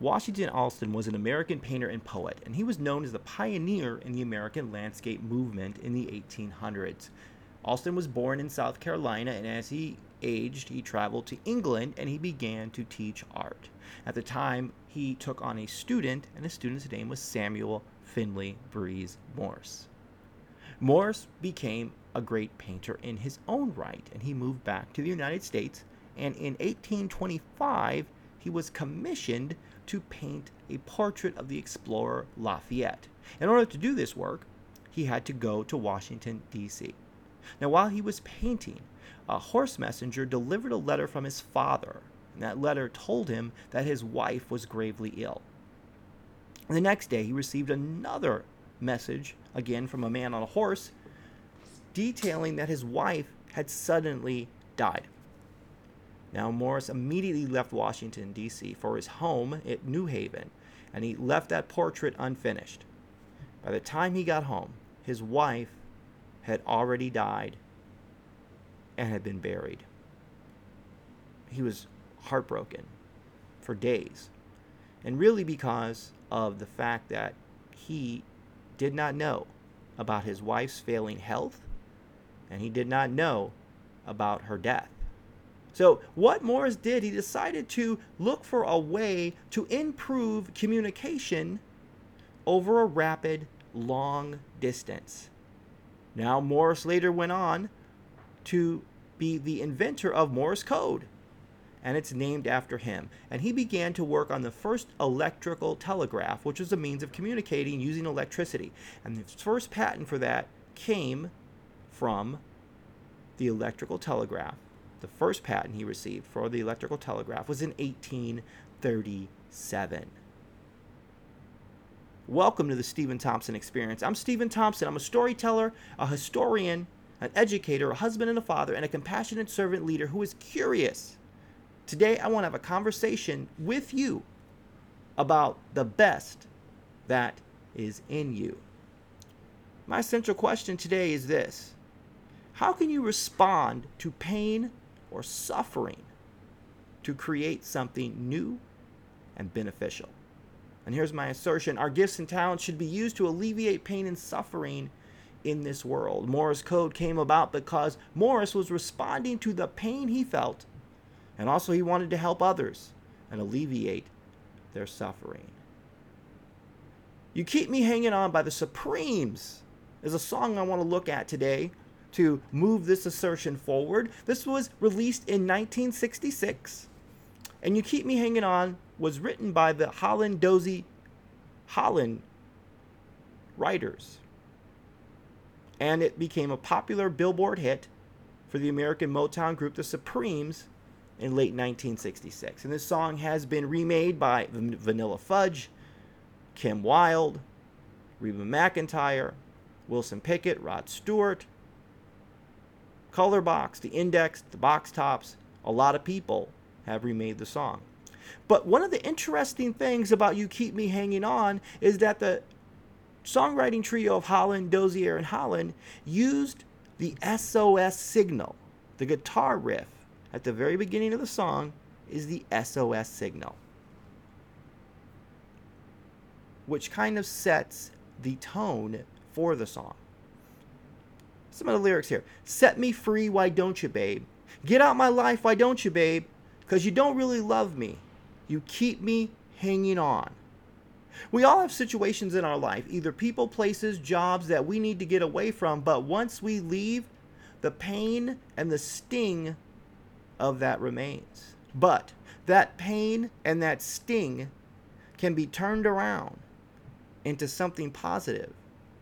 Washington Allston was an American painter and poet, and he was known as the pioneer in the American landscape movement in the 1800s. Allston was born in South Carolina, and as he aged, he traveled to England and he began to teach art. At the time, he took on a student, and the student's name was Samuel Finley Breese Morse. Morse became a great painter in his own right, and he moved back to the United States. And in 1825, he was commissioned to paint a portrait of the explorer Lafayette. In order to do this work, he had to go to Washington, D.C. Now, while he was painting, a horse messenger delivered a letter from his father, and that letter told him that his wife was gravely ill. The next day, he received another message, again from a man on a horse, detailing that his wife had suddenly died. Now, Morse immediately left Washington, D.C. for his home at New Haven, and he left that portrait unfinished. By the time he got home, his wife had already died and had been buried. He was heartbroken for days, and really because of the fact that he did not know about his wife's failing health, and he did not know about her death. So, what Morse did, he decided to look for a way to improve communication over a rapid, long distance. Now, Morse later went on to be the inventor of Morse code, and it's named after him. And he began to work on the first electrical telegraph, which was a means of communicating using electricity. And the first patent for that came from the electrical telegraph the first patent he received for the electrical telegraph was in 1837. Welcome to the Steven Thompson Experience. I'm Steven Thompson. I'm a storyteller, a historian, an educator, a husband and a father, and a compassionate servant leader who is curious. Today, I want to have a conversation with you about the best that is in you. My central question today is this How can you respond to pain or suffering to create something new and beneficial. And here's my assertion our gifts and talents should be used to alleviate pain and suffering in this world. Morse code came about because Morse was responding to the pain he felt, and also he wanted to help others and alleviate their suffering. You Keep Me Hanging On by the Supremes is a song I want to look at today to move this assertion forward. This was released in 1966. And You Keep Me Hanging On was written by the Holland Dozier Holland writers. And it became a popular Billboard hit for the American Motown group The Supremes in late 1966. And this song has been remade by Vanilla Fudge, Kim Wilde, Reba McEntire, Wilson Pickett, Rod Stewart, Colourbox, the index, the box tops, a lot of people have remade the song. But one of the interesting things about You Keep Me Hanging On is that the songwriting trio of Holland, Dozier, and Holland used the SOS signal. The guitar riff at the very beginning of the song is the SOS signal, which kind of sets the tone for the song. Some of the lyrics here. Set me free, why don't you, babe? Get out my life, why don't you, babe? Because you don't really love me. You keep me hanging on. We all have situations in our life, either people, places, jobs that we need to get away from, but once we leave, the pain and the sting of that remains. But that pain and that sting can be turned around into something positive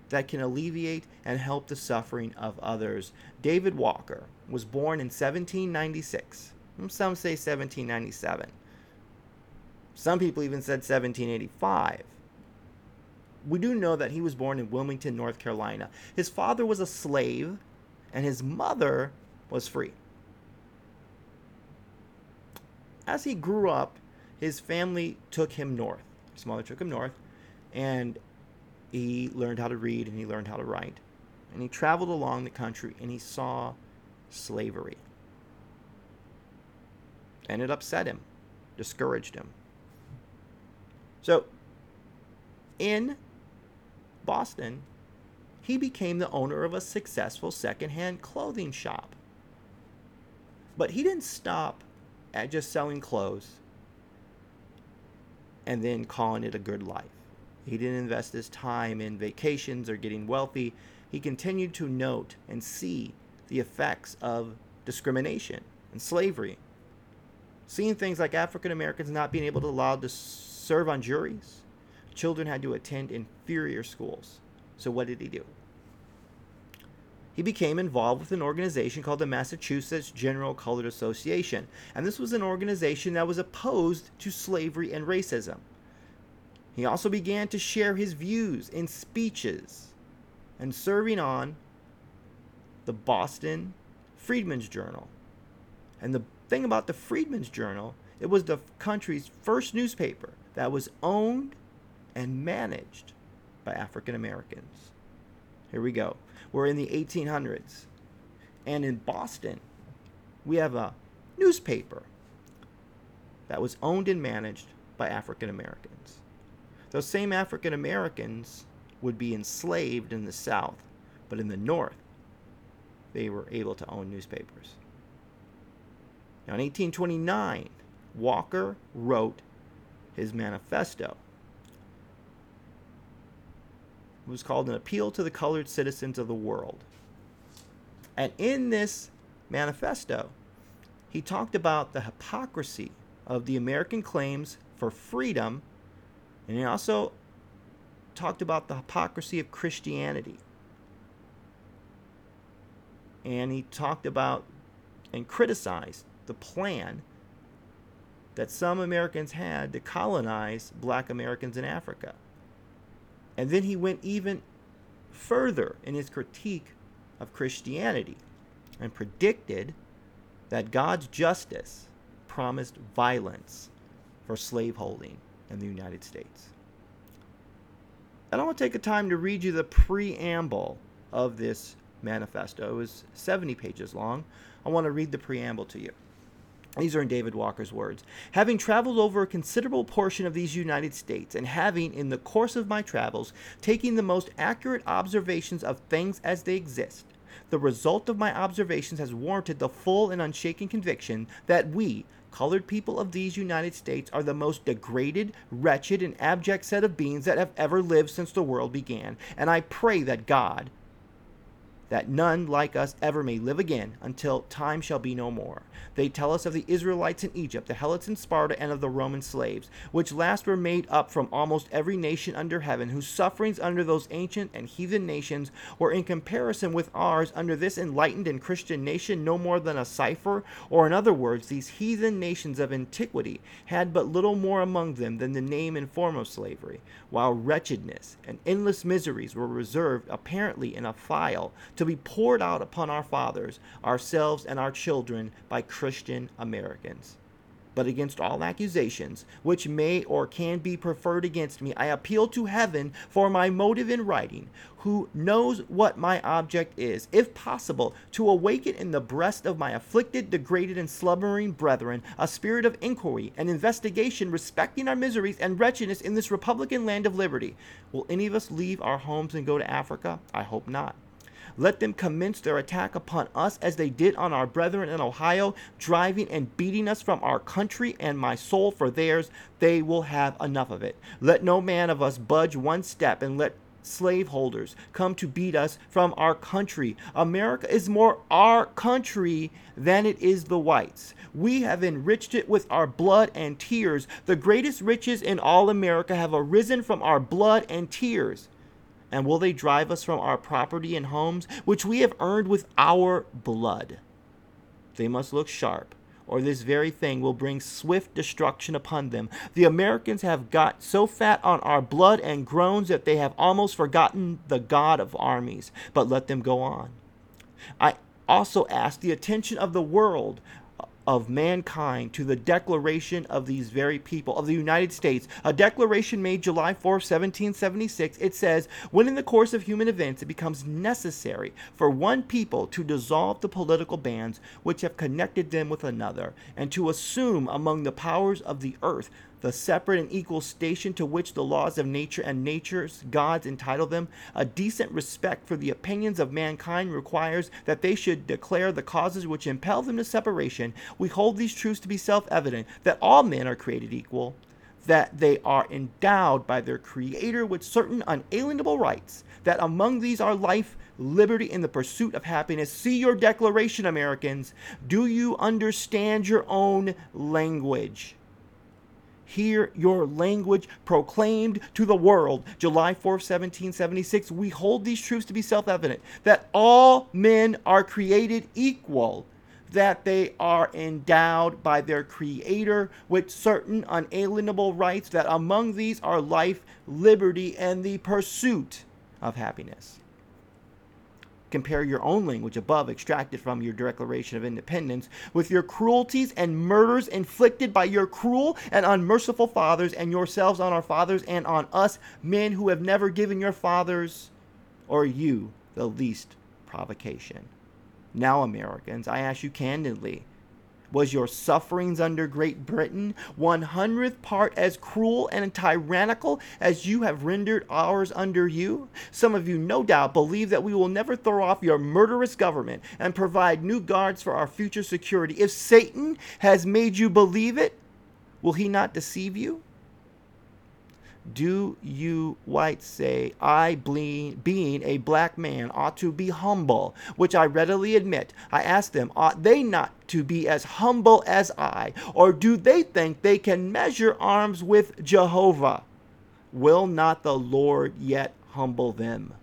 that can alleviate and help the suffering of others. David Walker was born in 1796. Some say 1797. Some people even said 1785. We do know that he was born in Wilmington, North Carolina. His father was a slave, and his mother was free. As he grew up, his family took him north. His mother took him north, and he learned how to read and he learned how to write. And he traveled along the country and he saw slavery. And it upset him, discouraged him. So, in Boston, he became the owner of a successful secondhand clothing shop. But he didn't stop at just selling clothes and then calling it a good life. He didn't invest his time in vacations or getting wealthy. He continued to note and see the effects of discrimination and slavery. Seeing things like African Americans not being able to allow to serve on juries. Children had to attend inferior schools. So what did he do? He became involved with an organization called the Massachusetts General Colored Association, and this was an organization that was opposed to slavery and racism. He also began to share his views in speeches and serving on the Boston Freedom's Journal. And the thing about the Freedom's Journal, it was the country's first newspaper that was owned and managed by African Americans. Here we go. We're in the 1800s. And in Boston, we have a newspaper that was owned and managed by African Americans. Those same African Americans would be enslaved in the South, but in the North, they were able to own newspapers. Now, in 1829, Walker wrote his manifesto. It was called An Appeal to the Colored Citizens of the World. And in this manifesto, he talked about the hypocrisy of the American claims for freedom, and he also talked about the hypocrisy of Christianity. And he talked about and criticized the plan that some Americans had to colonize black Americans in Africa. And then he went even further in his critique of Christianity and predicted that God's justice promised violence for slaveholding in the United States. And I want to take a time to read you the preamble of this manifesto. It was 70 pages long. I want to read the preamble to you. These are in David Walker's words. Having traveled over a considerable portion of these United States, and having, in the course of my travels, taken the most accurate observations of things as they exist, the result of my observations has warranted the full and unshaken conviction that we, colored people of these United States, are the most degraded, wretched, and abject set of beings that have ever lived since the world began. And I pray that God, that none like us ever may live again until time shall be no more. They tell us of the Israelites in Egypt, the Helots in Sparta, and of the Roman slaves, which last were made up from almost every nation under heaven, whose sufferings under those ancient and heathen nations were in comparison with ours under this enlightened and Christian nation no more than a cipher, or in other words, these heathen nations of antiquity had but little more among them than the name and form of slavery, while wretchedness and endless miseries were reserved apparently in a phial to be poured out upon our fathers, ourselves, and our children by Christian Americans. But against all accusations, which may or can be preferred against me, I appeal to heaven for my motive in writing, who knows what my object is, if possible, to awaken in the breast of my afflicted, degraded, and slumbering brethren a spirit of inquiry and investigation respecting our miseries and wretchedness in this republican land of liberty. Will any of us leave our homes and go to Africa? I hope not. Let them commence their attack upon us as they did on our brethren in Ohio, driving and beating us from our country and my soul for theirs. They will have enough of it. Let no man of us budge one step and let slaveholders come to beat us from our country. America is more our country than it is the whites. We have enriched it with our blood and tears. The greatest riches in all America have arisen from our blood and tears. And will they drive us from our property and homes, which we have earned with our blood? They must look sharp, or this very thing will bring swift destruction upon them. The Americans have got so fat on our blood and groans that they have almost forgotten the God of armies. But let them go on. I also ask the attention of the world of mankind to the declaration of these very people of the United States, a declaration made July 4, 1776. It says, When in the course of human events it becomes necessary for one people to dissolve the political bands which have connected them with another, and to assume among the powers of the earth the separate and equal station to which the laws of nature and nature's gods entitle them, a decent respect for the opinions of mankind requires that they should declare the causes which impel them to separation. We hold these truths to be self evident that all men are created equal, that they are endowed by their Creator with certain unalienable rights, that among these are life, liberty, and the pursuit of happiness. See your declaration, Americans. Do you understand your own language? Hear your language proclaimed to the world. July 4th, 1776. We hold these truths to be self evident that all men are created equal that they are endowed by their Creator with certain unalienable rights, that among these are life, liberty, and the pursuit of happiness. Compare your own language above, extracted from your Declaration of Independence, with your cruelties and murders inflicted by your cruel and unmerciful fathers, and yourselves on our fathers and on us, men who have never given your fathers or you the least provocation. Now, Americans, I ask you candidly was your sufferings under Great Britain one hundredth part as cruel and tyrannical as you have rendered ours under you? Some of you, no doubt, believe that we will never throw off your murderous government and provide new guards for our future security. If Satan has made you believe it, will he not deceive you? Do you whites say I, being a black man, ought to be humble, which I readily admit? I ask them, ought they not to be as humble as I, or do they think they can measure arms with Jehovah? Will not the Lord yet humble them?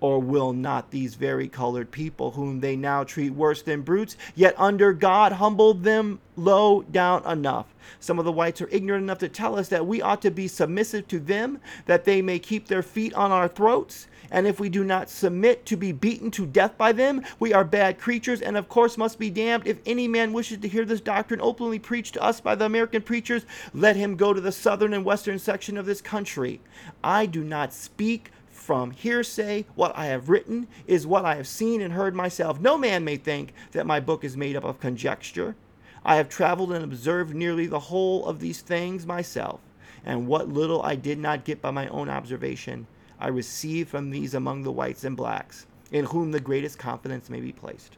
Or will not these very colored people, whom they now treat worse than brutes, yet under God humble them low down enough? Some of the whites are ignorant enough to tell us that we ought to be submissive to them, that they may keep their feet on our throats. And if we do not submit to be beaten to death by them, we are bad creatures, and of course must be damned. If any man wishes to hear this doctrine openly preached to us by the American preachers, let him go to the southern and western section of this country. I do not speak from hearsay. What I have written is what I have seen and heard myself. No man may think that my book is made up of conjecture. I have traveled and observed nearly the whole of these things myself, and what little I did not get by my own observation, I received from these among the whites and blacks, in whom the greatest confidence may be placed.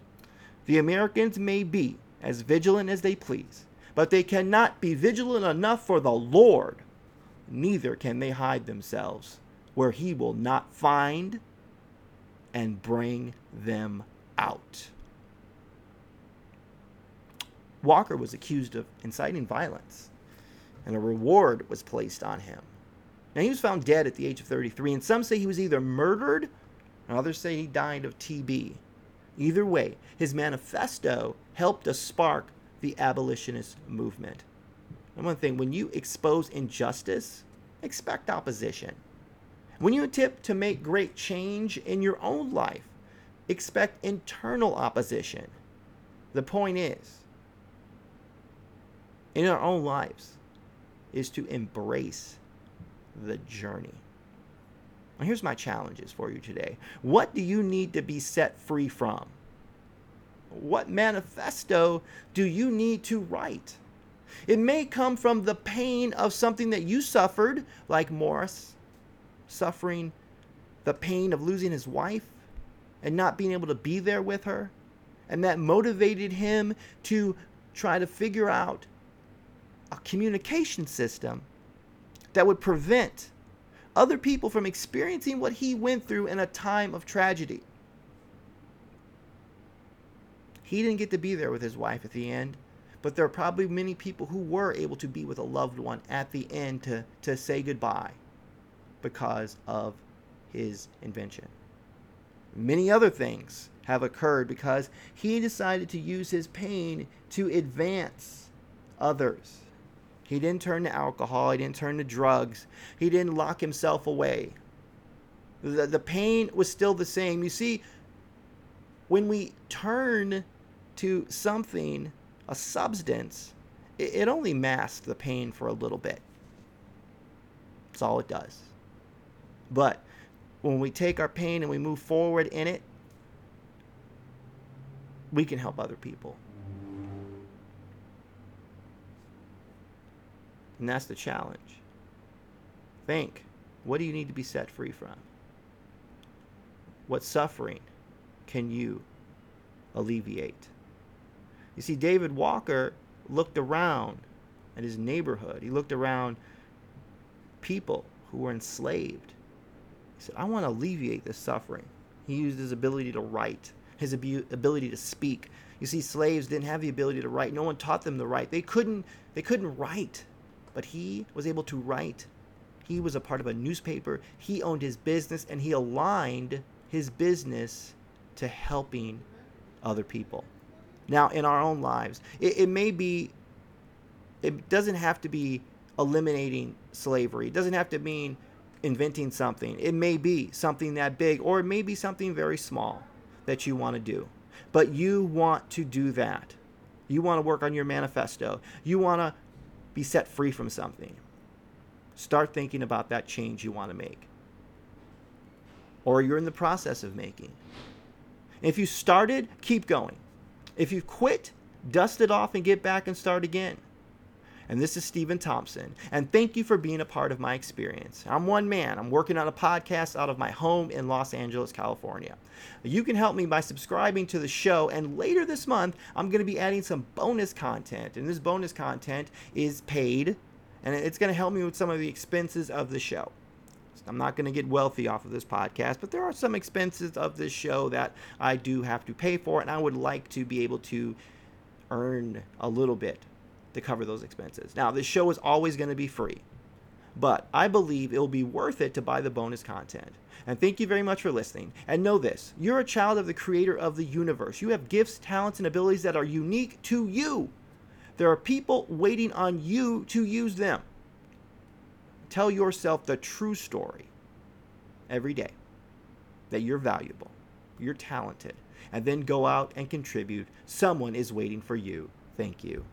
The Americans may be as vigilant as they please, but they cannot be vigilant enough for the Lord, neither can they hide themselves where he will not find and bring them out. Walker was accused of inciting violence, and a reward was placed on him. Now, he was found dead at the age of 33, and some say he was either murdered, and others say he died of TB. Either way, his manifesto helped to spark the abolitionist movement. And one thing, when you expose injustice, expect opposition. When you attempt to make great change in your own life, expect internal opposition. The point is, in our own lives, is to embrace the journey. Now, here's my challenges for you today. What do you need to be set free from? What manifesto do you need to write? It may come from the pain of something that you suffered, like Morse, suffering the pain of losing his wife and not being able to be there with her. And that motivated him to try to figure out a communication system that would prevent other people from experiencing what he went through in a time of tragedy. He didn't get to be there with his wife at the end, but there are probably many people who were able to be with a loved one at the end to, to say goodbye because of his invention. Many other things have occurred because he decided to use his pain to advance others. He didn't turn to alcohol, he didn't turn to drugs, he didn't lock himself away. The, the pain was still the same. You see, when we turn to something, a substance, it, it only masks the pain for a little bit. That's all it does. But when we take our pain and we move forward in it, we can help other people. And that's the challenge. Think what do you need to be set free from? What suffering can you alleviate? You see, David Walker looked around at his neighborhood, he looked around people who were enslaved. He said, I want to alleviate this suffering. He used his ability to write, his ability to speak. You see, slaves didn't have the ability to write. No one taught them to write. They couldn't, they couldn't write. But he was able to write. He was a part of a newspaper. He owned his business and he aligned his business to helping other people. Now, in our own lives, it, it may be, it doesn't have to be eliminating slavery. It doesn't have to mean inventing something. It may be something that big, or it may be something very small that you want to do. But you want to do that. You want to work on your manifesto. You want to be set free from something. Start thinking about that change you want to make. Or you're in the process of making. If you started, keep going. If you quit, dust it off and get back and start again and this is Steven Thompson. And thank you for being a part of my experience. I'm one man. I'm working on a podcast out of my home in Los Angeles, California. You can help me by subscribing to the show, and later this month, I'm going to be adding some bonus content. And this bonus content is paid, and it's going to help me with some of the expenses of the show. I'm not going to get wealthy off of this podcast, but there are some expenses of this show that I do have to pay for, and I would like to be able to earn a little bit to cover those expenses. Now, this show is always going to be free, but I believe it will be worth it to buy the bonus content. And thank you very much for listening. And know this you're a child of the creator of the universe. You have gifts, talents, and abilities that are unique to you. There are people waiting on you to use them. Tell yourself the true story every day that you're valuable, you're talented, and then go out and contribute. Someone is waiting for you. Thank you.